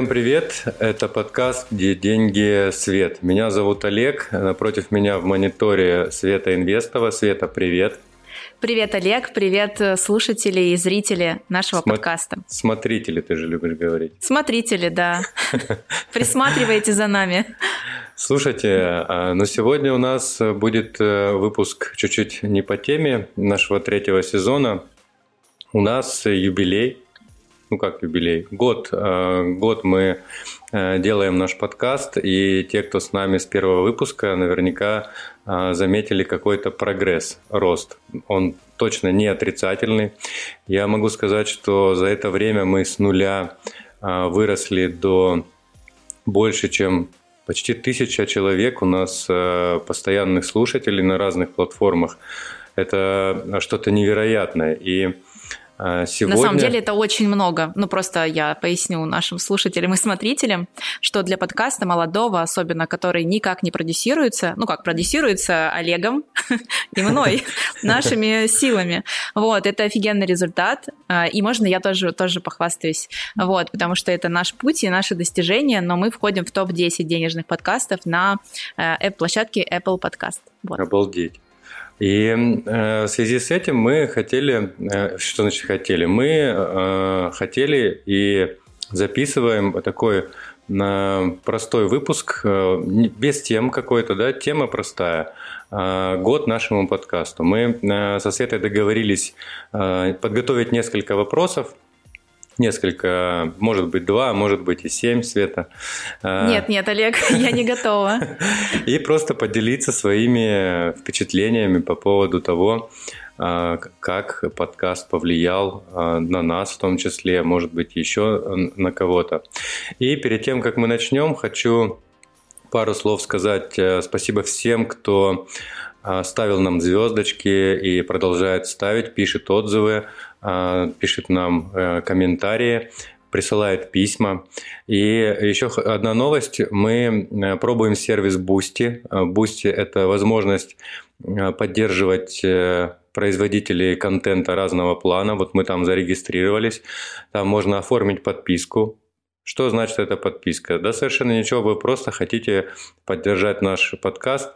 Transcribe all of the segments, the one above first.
Всем привет! Это подкаст «Где деньги. Свет». Меня зовут Олег. Напротив меня в мониторе Света Инвестова. Света, привет! Привет, Олег. Привет, э, слушатели и зрители нашего Смо- подкаста. Смотрители, ты же любишь говорить. Смотрители, да. Присматривайте за нами. Слушайте, а, но сегодня у нас будет э, выпуск чуть-чуть не по теме нашего третьего сезона. У нас юбилей ну как юбилей, год, э, год мы э, делаем наш подкаст, и те, кто с нами с первого выпуска, наверняка э, заметили какой-то прогресс, рост. Он точно не отрицательный. Я могу сказать, что за это время мы с нуля выросли до больше, чем почти тысяча человек у нас постоянных слушателей на разных платформах. Это что-то невероятное. И Сегодня... На самом деле это очень много. Ну, просто я поясню нашим слушателям и смотрителям, что для подкаста молодого, особенно который никак не продюсируется, ну как, продюсируется Олегом и мной, нашими силами. Вот, это офигенный результат. А, и можно я тоже, тоже похвастаюсь. Вот, потому что это наш путь и наши достижения, но мы входим в топ-10 денежных подкастов на э, площадке Apple Podcast. Вот. Обалдеть. И э, в связи с этим мы хотели, э, что значит хотели? Мы э, хотели и записываем такой простой выпуск, без тем какой-то, да, тема простая. Год нашему подкасту. Мы со Светой договорились подготовить несколько вопросов, несколько, может быть, два, может быть и семь, Света. А, нет, нет, Олег, я не готова. И просто поделиться своими впечатлениями по поводу того, а, как подкаст повлиял а, на нас в том числе, может быть, еще на кого-то. И перед тем, как мы начнем, хочу пару слов сказать э, спасибо всем, кто ставил нам звездочки и продолжает ставить, пишет отзывы. А, пишет нам э, комментарии, присылает письма. И еще одна новость. Мы э, пробуем сервис Boosty. Boosty – это возможность э, поддерживать производителей контента разного плана. Вот мы там зарегистрировались. Там можно оформить подписку. Что значит эта подписка? Да совершенно ничего, вы просто хотите поддержать наш подкаст,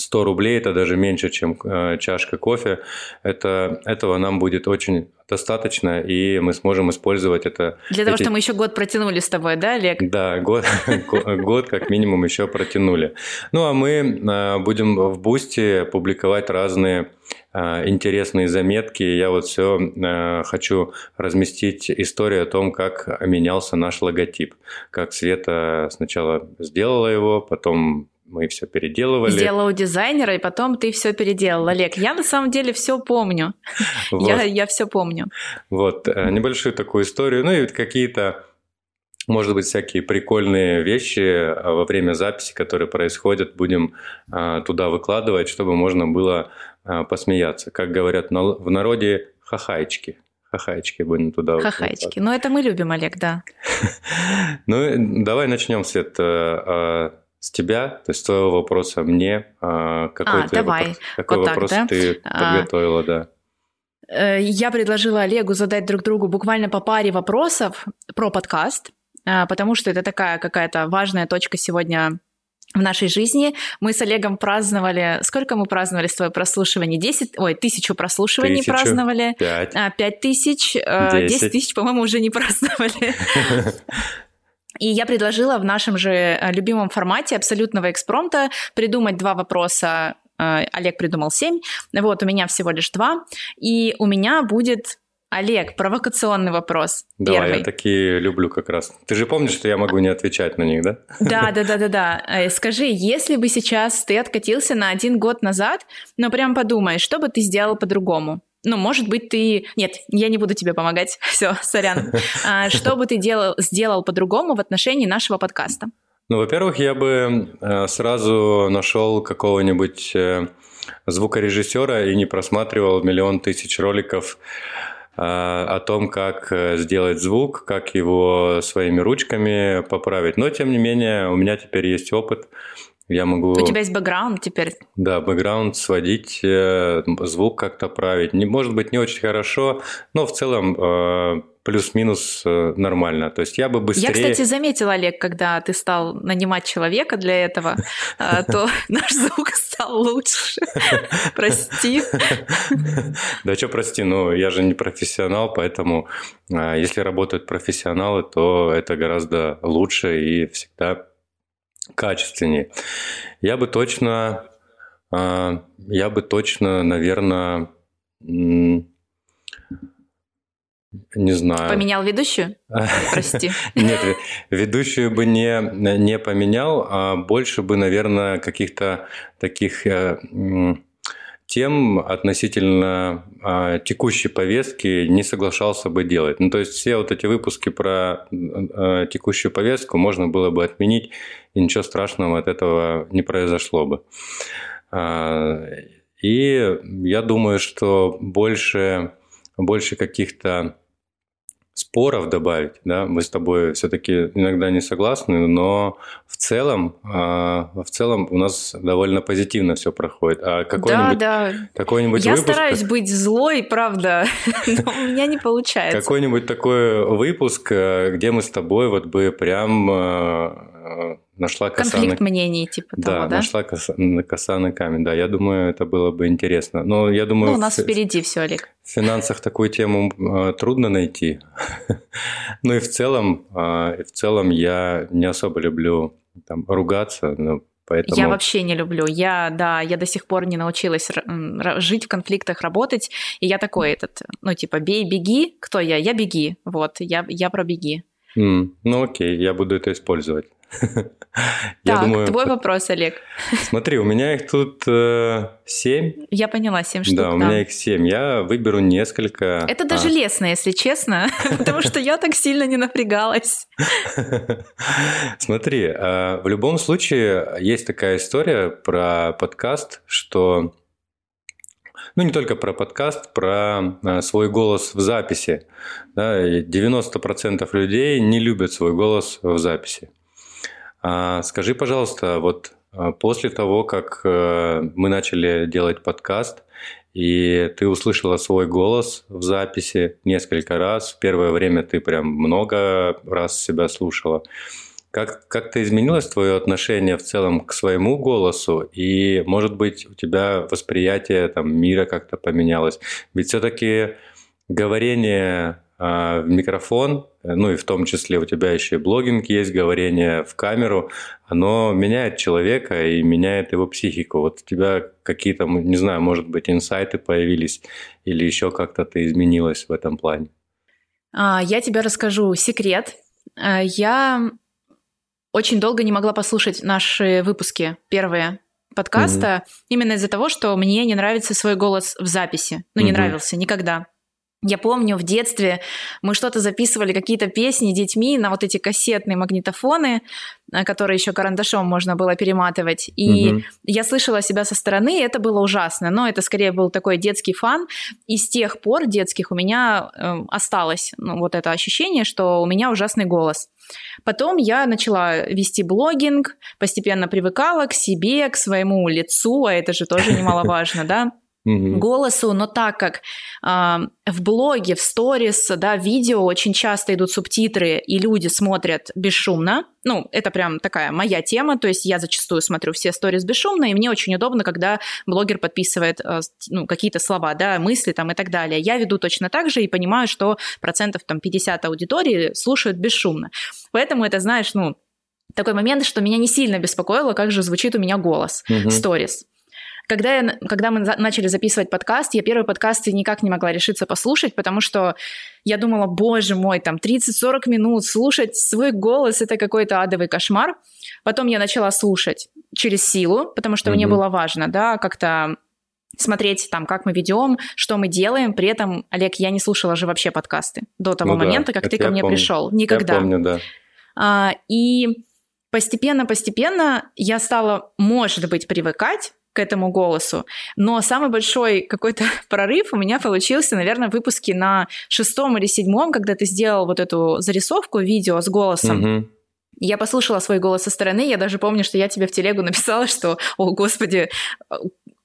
100 рублей, это даже меньше, чем э, чашка кофе. Это, этого нам будет очень достаточно, и мы сможем использовать это. Для того, эти... чтобы мы еще год протянули с тобой, да, Олег? Да, год, год как минимум еще протянули. Ну, а мы э, будем в Boosty публиковать разные э, интересные заметки. Я вот все э, хочу разместить историю о том, как менялся наш логотип. Как Света сначала сделала его, потом мы все переделывали. Сделала у дизайнера, и потом ты все переделал. Олег, я на самом деле все помню. Вот. Я, я все помню. Вот, э, небольшую такую историю. Ну и какие-то может быть, всякие прикольные вещи э, во время записи, которые происходят, будем э, туда выкладывать, чтобы можно было посмеяться. Как говорят в народе, хахайчики. Хахайчики будем туда Хахайчики. Ну, это мы любим, Олег, да. ну, давай начнем, Свет, с тебя, то есть твоего вопроса мне. А, какой а, давай. Вопрос, какой вот вопрос так, да? ты а, подготовила, а, да? Э, я предложила Олегу задать друг другу буквально по паре вопросов про подкаст, а, потому что это такая какая-то важная точка сегодня в нашей жизни. Мы с Олегом праздновали... Сколько мы праздновали с твоего прослушивания? 10... Ой, тысячу прослушиваний тысячу, праздновали. Пять. А, пять тысяч. Э, десять тысяч, по-моему, уже не праздновали. И я предложила в нашем же э, любимом формате абсолютного экспромта придумать два вопроса. Э, Олег придумал семь. Вот, у меня всего лишь два. И у меня будет Олег, провокационный вопрос. Да, первый. я такие люблю как раз. Ты же помнишь, что я могу не отвечать на них, да? Да, да, да, да, да. Э, скажи, если бы сейчас ты откатился на один год назад, но прям подумай, что бы ты сделал по-другому? Ну, может быть, ты... Нет, я не буду тебе помогать. Все, сорян. А, что бы ты делал, сделал по-другому в отношении нашего подкаста? Ну, во-первых, я бы э, сразу нашел какого-нибудь э, звукорежиссера и не просматривал миллион тысяч роликов э, о том, как сделать звук, как его своими ручками поправить. Но, тем не менее, у меня теперь есть опыт Я могу... У тебя есть бэкграунд теперь? Да, бэкграунд сводить, э, звук как-то править. Не, может быть, не очень хорошо, но в целом э, плюс-минус э, нормально. То есть я бы быстрее... Я, кстати, заметила, Олег, когда ты стал нанимать человека для этого, то наш звук стал лучше. Прости. Да что прости, ну я же не профессионал, поэтому если работают профессионалы, то это гораздо лучше и всегда качественнее. Я бы точно, я бы точно, наверное, не знаю. Поменял ведущую? Прости. Нет, ведущую бы не, не поменял, а больше бы, наверное, каких-то таких э, тем относительно а, текущей повестки не соглашался бы делать. Ну, то есть все вот эти выпуски про а, текущую повестку можно было бы отменить, и ничего страшного от этого не произошло бы. А, и я думаю, что больше, больше каких-то споров добавить, да, мы с тобой все-таки иногда не согласны, но в целом, а, в целом у нас довольно позитивно все проходит. А какой-нибудь, да, да. какой-нибудь Я выпуск... стараюсь быть злой, правда, но у меня не получается. Какой-нибудь такой выпуск, э, где мы с тобой вот бы прям э, нашла коса Конфликт на... мнений, типа да, того, да? нашла коса... коса на камень, да. Я думаю, это было бы интересно. Но я думаю... Ну, у нас в... впереди все, Олег. В финансах такую тему э, трудно найти. ну и в целом, э, в целом я не особо люблю там, ругаться, но Поэтому... Я вообще не люблю. Я, да, я до сих пор не научилась жить в конфликтах, работать. И я такой этот, ну, типа, бей, беги. Кто я? Я беги. Вот, я, я про беги. Mm, ну, окей, я буду это использовать. Так, думаю, твой вопрос, Олег. Смотри, у меня их тут э. Я поняла, семь штук. Да, у меня их семь. Я выберу несколько. Это даже а. лестно, если честно, потому что я так сильно не напрягалась. Смотри, э, в любом случае есть такая история про подкаст, что ну не только про подкаст, про э, свой голос в записи. Да, 90% людей не любят свой голос в записи. А скажи, пожалуйста, вот а, после того, как э, мы начали делать подкаст, и ты услышала свой голос в записи несколько раз, в первое время ты прям много раз себя слушала. Как, как-то изменилось твое отношение в целом к своему голосу, и, может быть, у тебя восприятие там, мира как-то поменялось? Ведь все-таки говорение в микрофон, ну и в том числе у тебя еще и блогинг есть, говорение в камеру, оно меняет человека и меняет его психику. Вот у тебя какие-то, не знаю, может быть, инсайты появились или еще как-то ты изменилась в этом плане? А, я тебе расскажу секрет. А, я очень долго не могла послушать наши выпуски первые подкаста mm-hmm. именно из-за того, что мне не нравится свой голос в записи. Ну, не mm-hmm. нравился никогда. Я помню, в детстве мы что-то записывали, какие-то песни детьми на вот эти кассетные магнитофоны, э, которые еще карандашом можно было перематывать. И угу. я слышала себя со стороны, и это было ужасно. Но это скорее был такой детский фан. И с тех пор детских у меня э, осталось ну, вот это ощущение, что у меня ужасный голос. Потом я начала вести блогинг, постепенно привыкала к себе, к своему лицу, а это же тоже немаловажно, да угу. голосу, но так как э, в блоге, в сторис, да, видео очень часто идут субтитры, и люди смотрят бесшумно, ну, это прям такая моя тема, то есть я зачастую смотрю все сторис бесшумно, и мне очень удобно, когда блогер подписывает э, ну, какие-то слова, да, мысли там и так далее. Я веду точно так же и понимаю, что процентов там 50 аудитории слушают бесшумно. Поэтому это, знаешь, ну, такой момент, что меня не сильно беспокоило, как же звучит у меня голос сторис. Когда, я, когда мы начали записывать подкаст, я первый подкаст никак не могла решиться послушать, потому что я думала, боже мой, там 30-40 минут слушать свой голос – это какой-то адовый кошмар. Потом я начала слушать через силу, потому что mm-hmm. мне было важно, да, как-то смотреть там, как мы ведем, что мы делаем. При этом, Олег, я не слушала же вообще подкасты до того ну момента, да, как ты ко мне помню. пришел. Никогда. Я помню, да. А, и постепенно-постепенно я стала, может быть, привыкать к этому голосу. Но самый большой какой-то прорыв у меня получился, наверное, в выпуске на шестом или седьмом, когда ты сделал вот эту зарисовку видео с голосом. Я послушала свой голос со стороны, я даже помню, что я тебе в телегу написала, что, о, господи,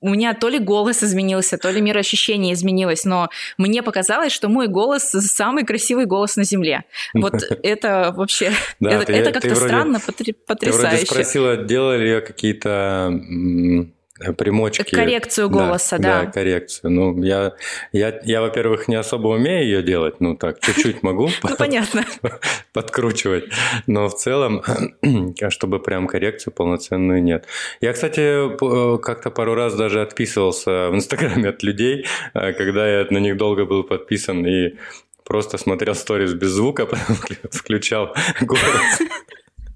у меня то ли голос изменился, то ли мироощущение изменилось, но мне показалось, что мой голос самый красивый голос на Земле. Вот это вообще, это как-то странно, потрясающе. Ты вроде спросила, делали ли какие-то примочки. Коррекцию голоса, да. Да, коррекцию. Ну, я, я, я во-первых, не особо умею ее делать, ну так, чуть-чуть могу ну, понятно. подкручивать, но в целом, чтобы прям коррекцию полноценную нет. Я, кстати, как-то пару раз даже отписывался в Инстаграме от людей, э, когда я на них долго был подписан и просто смотрел сторис без звука, потом включал голос.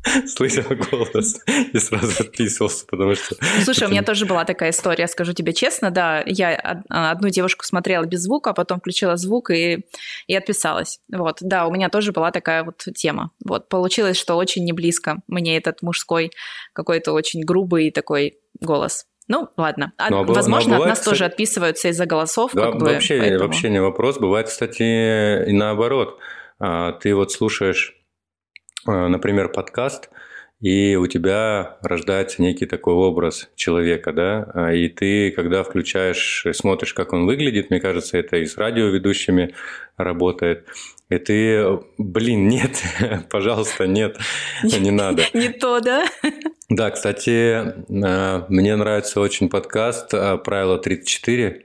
слышал голос и сразу отписывался, потому что... Слушай, у меня тоже была такая история, скажу тебе честно, да, я одну девушку смотрела без звука, а потом включила звук и, и отписалась. Вот, да, у меня тоже была такая вот тема. Вот, получилось, что очень не близко мне этот мужской какой-то очень грубый такой голос. Ну, ладно. А, ну, а возможно, бывает, от нас кстати... тоже отписываются из-за голосов. Да, как вообще, бы, поэтому... вообще не вопрос. Бывает, кстати, и наоборот. А, ты вот слушаешь например, подкаст, и у тебя рождается некий такой образ человека, да, а, и ты, когда включаешь, смотришь, как он выглядит, мне кажется, это и с радиоведущими работает, и ты, блин, нет, пожалуйста, нет, не надо. Не то, да? Да, кстати, э, мне нравится очень подкаст э, «Правило 34».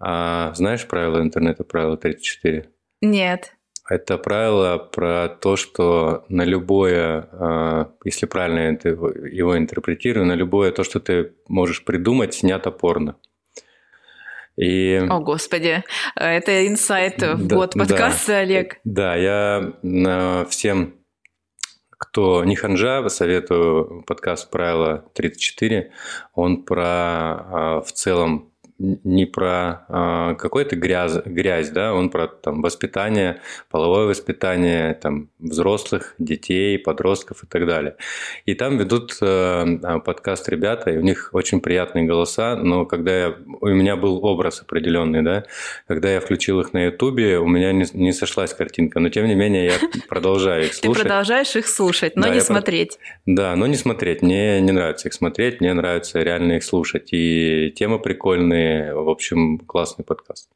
А знаешь правила интернета «Правило 34»? Нет. Это правило про то, что на любое, а, если правильно его интерпретирую, на любое то, что ты можешь придумать, снято порно. И... О, Господи, это инсайт в да, год подкаста, да, Олег. Да, я всем, кто не ханжа, советую подкаст «Правило 34». Он про а, в целом не про э, какой-то грязь, грязь, да, он про там, воспитание, половое воспитание там, взрослых, детей, подростков и так далее. И там ведут э, подкаст ребята, и у них очень приятные голоса, но когда я, у меня был образ определенный, да, когда я включил их на Ютубе, у меня не, не сошлась картинка, но тем не менее я продолжаю их слушать. Ты продолжаешь их слушать, но не смотреть. Да, но не смотреть, мне не нравится их смотреть, мне нравится реально их слушать, и темы прикольные, в общем, классный подкаст.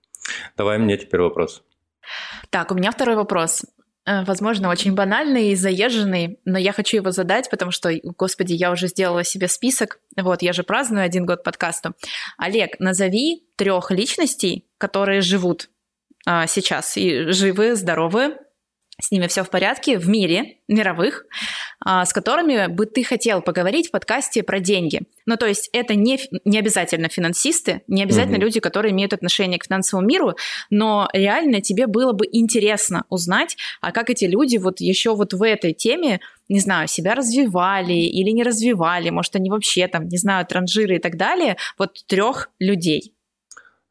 Давай мне теперь вопрос. Так, у меня второй вопрос. Э, возможно, очень банальный и заезженный, но я хочу его задать, потому что, господи, я уже сделала себе список. Вот, я же праздную один год подкасту. Олег, назови трех личностей, которые живут а, сейчас и живы, здоровы, с ними все в порядке в мире, мировых, а, с которыми бы ты хотел поговорить в подкасте про деньги. Ну, то есть это не, не обязательно финансисты, не обязательно угу. люди, которые имеют отношение к финансовому миру, но реально тебе было бы интересно узнать, а как эти люди вот еще вот в этой теме, не знаю, себя развивали или не развивали, может, они вообще там, не знаю, транжиры и так далее, вот трех людей.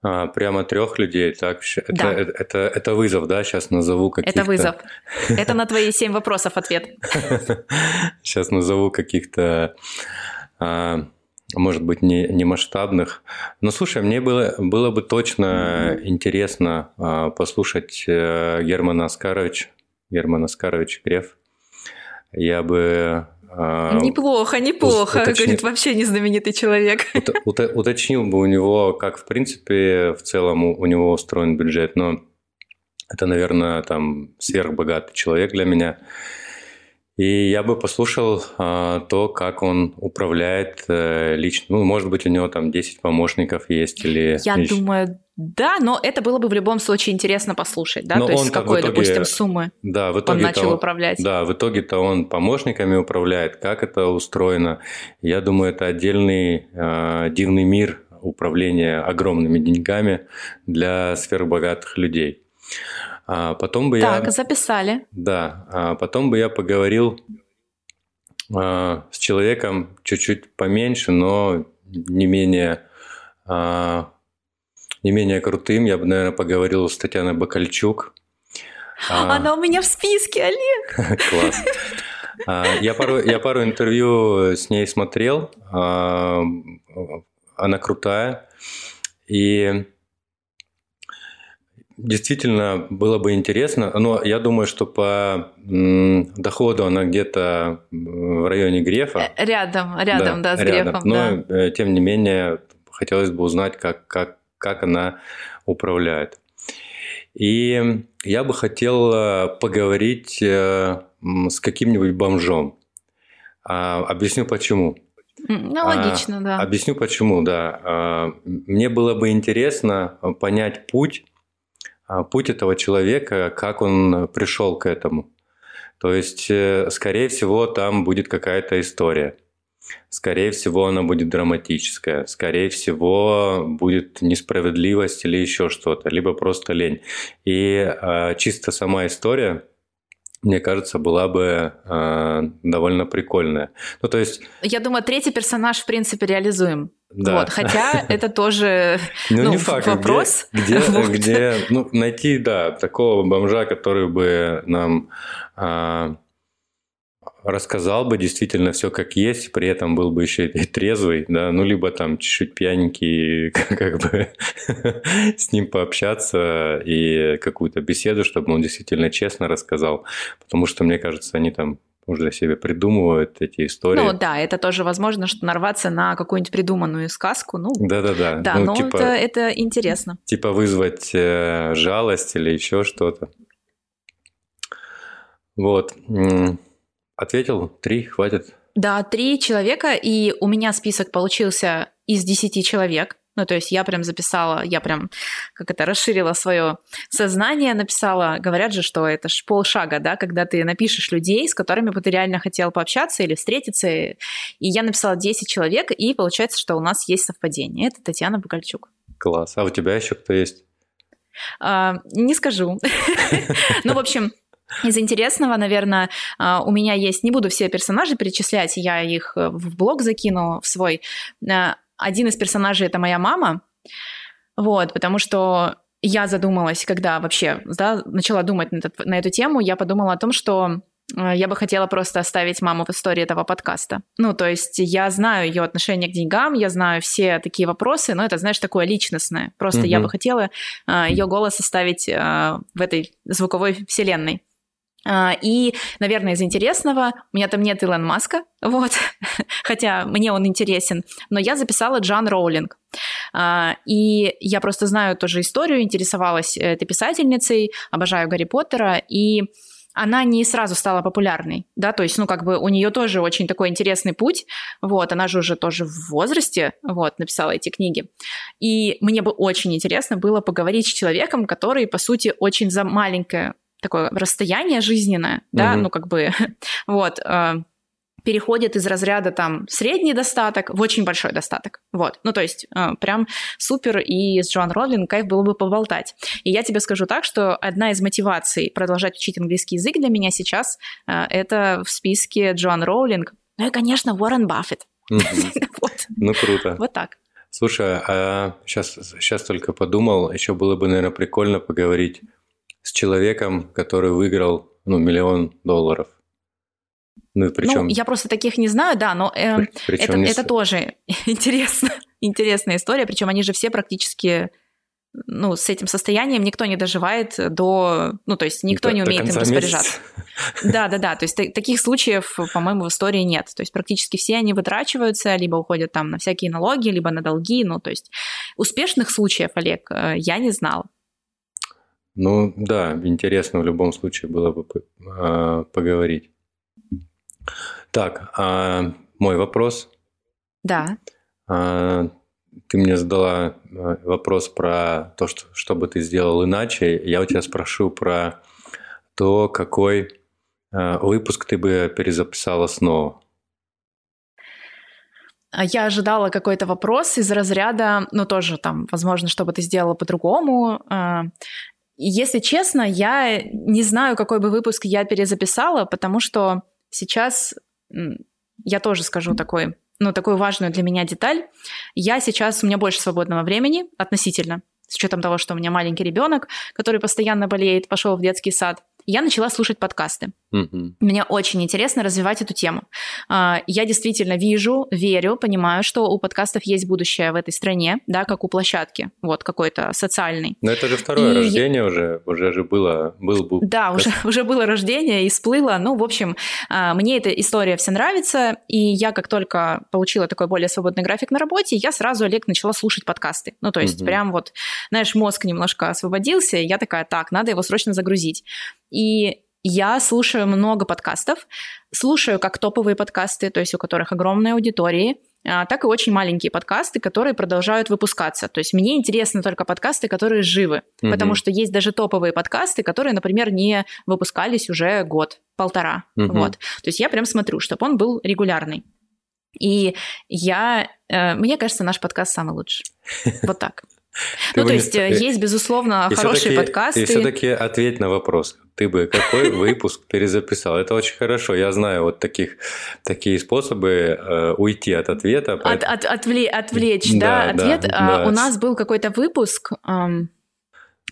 А, прямо трех людей, так? Это, да. это, это, это вызов, да? Сейчас назову каких-то... Это вызов. Это на твои семь вопросов ответ. Сейчас назову каких-то, а, может быть, не, не масштабных. Но слушай, мне было, было бы точно интересно а, послушать э, Германа Оскаровича, Герман Оскарович Греф. Я бы неплохо, неплохо, уточни... говорит, вообще не знаменитый человек. уточнил бы у него, как в принципе в целом у него устроен бюджет, но это, наверное, там сверхбогатый человек для меня. И я бы послушал а, то, как он управляет э, лично. Ну, может быть, у него там 10 помощников есть или... Я или... думаю, да, но это было бы в любом случае интересно послушать, да, но то есть с какой, итоге, допустим, суммы да, в итоге он начал он, управлять. Да, в итоге-то он помощниками управляет, как это устроено. Я думаю, это отдельный э, дивный мир управления огромными деньгами для сверхбогатых людей. А потом бы так, я... записали. Да, а потом бы я поговорил а, с человеком чуть-чуть поменьше, но не менее, а, не менее крутым. Я бы, наверное, поговорил с Татьяной Бакальчук. А... Она у меня в списке, Олег. Класс. А, я пару, я пару интервью с ней смотрел. А, она крутая. И действительно было бы интересно, но я думаю, что по доходу она где-то в районе Грефа. Э, рядом, рядом, да, да с рядом. Грефом. Но, да. Э, тем не менее, хотелось бы узнать, как, как, как она управляет. И я бы хотел э, поговорить с каким-нибудь бомжом. А, объясню почему. Ну, логично, а, да. Объясню почему, да. А, мне было бы интересно понять путь, а, путь этого человека, как он пришел к этому. То есть, э, скорее всего, там будет какая-то история. Скорее всего, она будет драматическая. Скорее всего, будет несправедливость или еще что-то, либо просто лень. И э, чисто сама история мне кажется, была бы э, довольно прикольная. Ну, то есть... Я думаю, третий персонаж, в принципе, реализуем. Да. Вот, хотя это тоже ну, ну, не факт, вопрос. Где, где, вот. где ну, найти, да, такого бомжа, который бы нам а, рассказал бы действительно все как есть, при этом был бы еще и трезвый, да, ну, либо там чуть-чуть пьяненький, как бы с ним пообщаться и какую-то беседу, чтобы он действительно честно рассказал, потому что, мне кажется, они там уже себе придумывают эти истории. Ну да, это тоже возможно, что нарваться на какую-нибудь придуманную сказку. Ну, Да-да-да. Да, ну, но типа, это, это интересно. Типа вызвать э, жалость или еще что-то. Вот. Ответил? Три? Хватит? Да, три человека, и у меня список получился из десяти человек. Ну, то есть я прям записала, я прям, как это, расширила свое сознание, написала, говорят же, что это ж полшага, да, когда ты напишешь людей, с которыми бы ты реально хотел пообщаться или встретиться. И я написала 10 человек, и получается, что у нас есть совпадение. Это Татьяна Богальчук. Класс. А у тебя еще кто есть? А, не скажу. Ну, в общем, из интересного, наверное, а, у меня есть, не буду все персонажи перечислять, я их э, в блог закину в свой. Э, один из персонажей это моя мама, вот, потому что я задумалась, когда вообще да, начала думать на, этот, на эту тему, я подумала о том, что э, я бы хотела просто оставить маму в истории этого подкаста. Ну, то есть я знаю ее отношение к деньгам, я знаю все такие вопросы, но это, знаешь, такое личностное. Просто mm-hmm. я бы хотела ее голос оставить в этой звуковой вселенной. А, и, наверное, из интересного, у меня там нет Илон Маска, вот, хотя мне он интересен, но я записала Джан Роулинг. А, и я просто знаю тоже историю, интересовалась этой писательницей, обожаю Гарри Поттера, и она не сразу стала популярной, да, то есть, ну, как бы у нее тоже очень такой интересный путь, вот, она же уже тоже в возрасте, вот, написала эти книги, и мне бы очень интересно было поговорить с человеком, который, по сути, очень за маленькое такое расстояние жизненное, да, ну как бы вот э, переходит из разряда там средний достаток в очень большой достаток. Вот. Ну, то есть э, прям супер, и с Джоан Роулинг кайф было бы поболтать. И я тебе скажу так, что одна из мотиваций продолжать учить английский язык для меня сейчас э, это в списке Джоан Роулинг. Ну и, конечно, Уоррен Баффет. Ну, круто. Вот так. Слушай, а сейчас, сейчас только подумал, еще было бы, наверное, прикольно поговорить с человеком, который выиграл ну, миллион долларов. Ну, причем... ну, я просто таких не знаю, да, но э, это, не... это тоже интересно, интересная история. Причем они же все практически ну, с этим состоянием никто не доживает до... Ну, то есть никто до, не умеет им распоряжаться. Да, да, да. То есть таких случаев, по-моему, в истории нет. То есть практически все они вытрачиваются, либо уходят там на всякие налоги, либо на долги. Ну, то есть успешных случаев, Олег, э, я не знала. Ну да, интересно в любом случае было бы а, поговорить. Так, а, мой вопрос. Да. А, ты мне задала а, вопрос про то, что, что бы ты сделал иначе. Я у тебя спрошу про то, какой а, выпуск ты бы перезаписала снова. Я ожидала какой-то вопрос из разряда, ну тоже там, возможно, что бы ты сделала по-другому. Если честно, я не знаю, какой бы выпуск я перезаписала, потому что сейчас я тоже скажу такой, ну, такую важную для меня деталь. Я сейчас, у меня больше свободного времени относительно, с учетом того, что у меня маленький ребенок, который постоянно болеет, пошел в детский сад. Я начала слушать подкасты. Мгм. Мне очень интересно развивать эту тему. А, Я действительно вижу, верю, понимаю, что у подкастов есть будущее в этой стране, да, как у площадки, вот какой-то социальный. Но это же второе И- рождение уже, уже же было, был бы. Да, уже, уже было рождение и всплыло. Ну, в общем, а, мне эта история вся нравится, и я как только получила такой более свободный график на работе, я сразу, Олег, начала слушать подкасты. Ну, то есть Мгм. прям вот, знаешь, мозг немножко освободился, и я такая, так, надо его срочно загрузить. И я слушаю много подкастов, слушаю как топовые подкасты, то есть у которых огромные аудитории, а, так и очень маленькие подкасты, которые продолжают выпускаться. То есть мне интересны только подкасты, которые живы, Мгм. потому что есть даже топовые подкасты, которые, например, не выпускались уже год, полтора. Мгм. Вот. То есть я прям смотрю, чтобы он был регулярный. И я, э, мне кажется, наш подкаст самый лучший. Вот так. Ну, то есть э, ст- есть, безусловно, хорошие подкасты. И все-таки ответь на вопрос. Ты бы какой выпуск перезаписал? Это очень хорошо. Я знаю вот таких, такие способы э, уйти от ответа. От, от- отвле- отвлечь, Да, ответ. А. У нас был какой-то выпуск,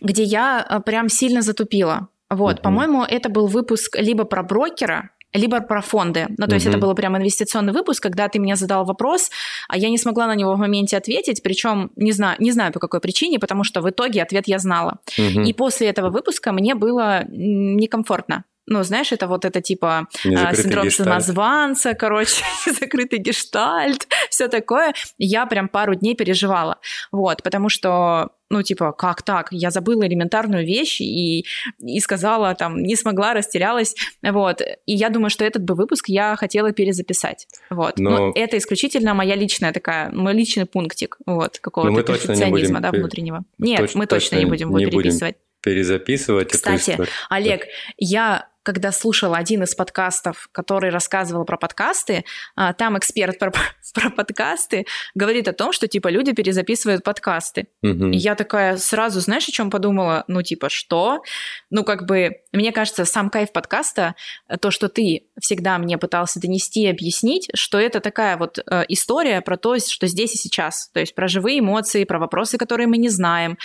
где я а, прям сильно затупила. Вот, по-моему, это был выпуск либо про брокера, либо про фонды. Ну, то есть Мгм. это был прям инвестиционный выпуск, когда ты мне задал вопрос, а я не смогла на него в моменте ответить, причем не знаю, не знаю по какой причине, потому что в итоге ответ я знала. Мгм. И после этого выпуска мне было некомфортно. Ну, знаешь, это вот это типа а, синдром гештальт. самозванца, короче, закрытый гештальт, все такое. Я прям пару дней переживала. Вот, потому что, ну, типа, как так? Я забыла элементарную вещь и, и сказала, там, не смогла, растерялась. Вот. И я думаю, что этот бы выпуск я хотела перезаписать. Вот. Но, Но- это исключительно моя личная такая, мой личный пунктик, вот, какого-то точно не перфекционизма, будем да, внутреннего. Нет, точ- мы точно не будем его не будем переписывать. Перезаписывать Кстати, эту историю. Олег, я когда слушала один из подкастов, который рассказывал про подкасты, а, там эксперт про, про подкасты говорит о том, что типа люди перезаписывают подкасты. Мгм. И я такая сразу, знаешь, о чем подумала? Ну, типа, что? Ну, как бы, мне кажется, сам кайф подкаста, э, то, что ты всегда мне пытался донести и объяснить, что это такая вот э, история про то, что здесь и сейчас. То есть про живые эмоции, про вопросы, которые мы не знаем.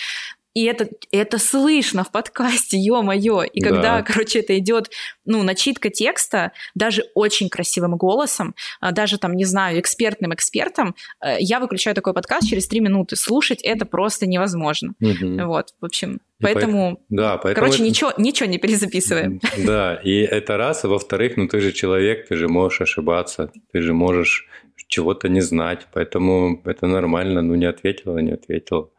И это, это слышно в подкасте, ё-моё. И Да. когда, короче, это идет, ну, начитка текста, даже очень красивым голосом, а, даже там, не знаю, экспертным экспертом, э, я выключаю такой подкаст через три минуты. Слушать это просто невозможно. Мгм. Вот, в общем, И поэтому, Да, поэтому... короче, это- ничего, ничего не перезаписываем. Да, и это раз, а во-вторых, ну ты же человек, ты же можешь ошибаться, ты же можешь чего-то не знать, поэтому это нормально, ну не ответила, не ответил.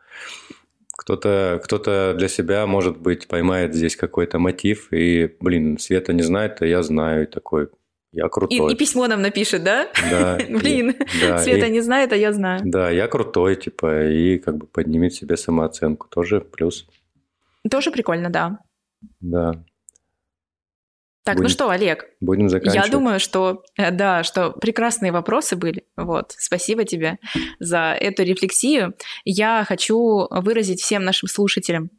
Кто-то кто для себя, может быть, поймает здесь какой-то мотив, и, блин, Света не знает, а я знаю, и такой, я И, крутой. и письмо нам напишет, да? Да, Блин, и- да, Света и- не знает, а я знаю. Да, я крутой, типа, и как бы поднимет себе самооценку, тоже плюс, Тоже прикольно, да. да. Так, ну Будет что, Олег, Будем заканчивать. я думаю, что, э, да, что прекрасные вопросы были. Вот, спасибо тебе за эту рефлексию. Я хочу выразить всем нашим слушателям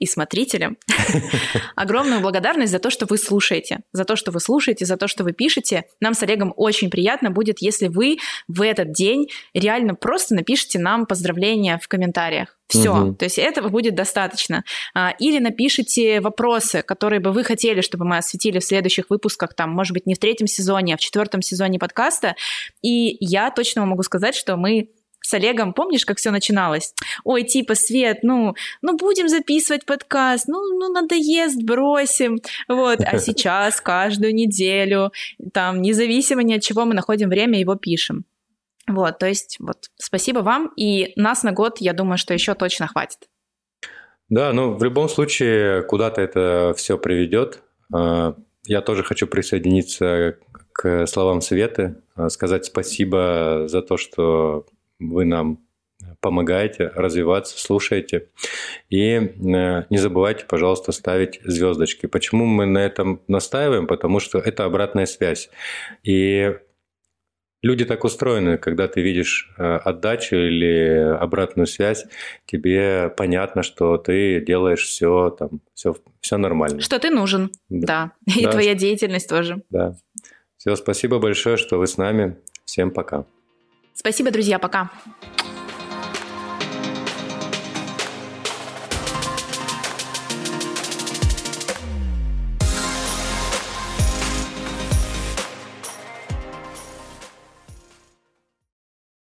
и смотрителям огромную благодарность за то, что вы слушаете, за то, что вы слушаете, за то, что вы пишете. Нам с Олегом очень приятно будет, если вы в этот день реально просто напишите нам поздравления в комментариях. Все, Мгм. то есть этого будет достаточно. А, Или напишите вопросы, которые бы вы хотели, чтобы мы осветили в следующих выпусках, там, может быть, не в третьем сезоне, а в четвертом сезоне подкаста. И я точно могу сказать, что мы с Олегом, помнишь, как все начиналось? Ой, типа, Свет, ну, ну будем записывать подкаст, ну, ну надоест, бросим. Вот, а сейчас каждую неделю, там, независимо ни от чего, мы находим время, его пишем. Вот, то есть, вот, спасибо вам, и нас на год, я думаю, что еще точно хватит. Да, ну в любом случае куда-то это все приведет. А, Я тоже хочу присоединиться к словам Светы, а, сказать спасибо за то, что вы нам помогаете развиваться, слушаете. И э, не забывайте, пожалуйста, ставить звездочки. Почему мы на этом настаиваем? Потому что это обратная связь. И люди так устроены, когда ты видишь э, отдачу или обратную связь, тебе понятно, что ты делаешь все там, все, все нормально. Что ты нужен, да, и Да. твоя деятельность тоже. Да. Все, спасибо большое, что вы с нами. Всем пока. Спасибо, друзья, пока.